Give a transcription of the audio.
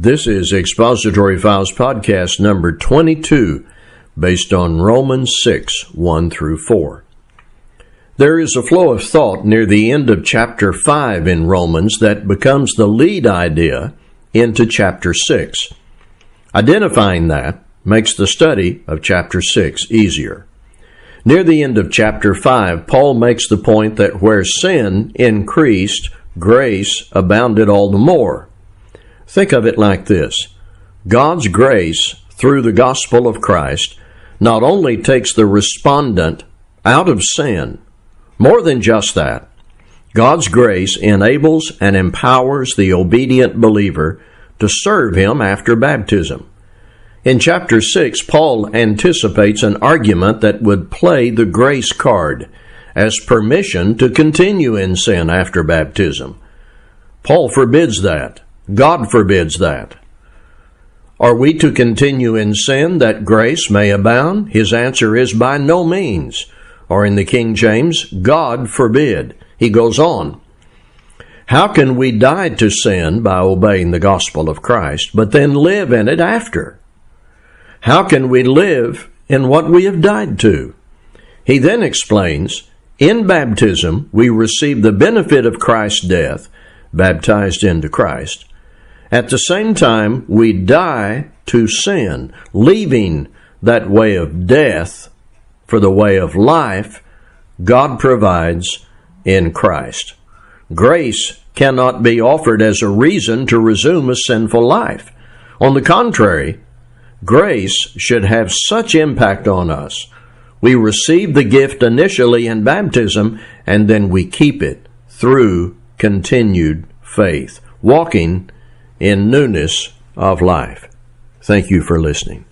This is Expository Files Podcast number 22, based on Romans 6 1 through 4. There is a flow of thought near the end of chapter 5 in Romans that becomes the lead idea into chapter 6. Identifying that makes the study of chapter 6 easier. Near the end of chapter 5, Paul makes the point that where sin increased, grace abounded all the more. Think of it like this God's grace through the gospel of Christ not only takes the respondent out of sin, more than just that, God's grace enables and empowers the obedient believer to serve Him after baptism. In chapter 6, Paul anticipates an argument that would play the grace card as permission to continue in sin after baptism. Paul forbids that. God forbids that. Are we to continue in sin that grace may abound? His answer is by no means. Or in the King James, God forbid. He goes on. How can we die to sin by obeying the gospel of Christ, but then live in it after? How can we live in what we have died to? He then explains in baptism, we receive the benefit of Christ's death, baptized into Christ. At the same time, we die to sin, leaving that way of death for the way of life God provides in Christ. Grace cannot be offered as a reason to resume a sinful life. On the contrary, Grace should have such impact on us. We receive the gift initially in baptism and then we keep it through continued faith, walking in newness of life. Thank you for listening.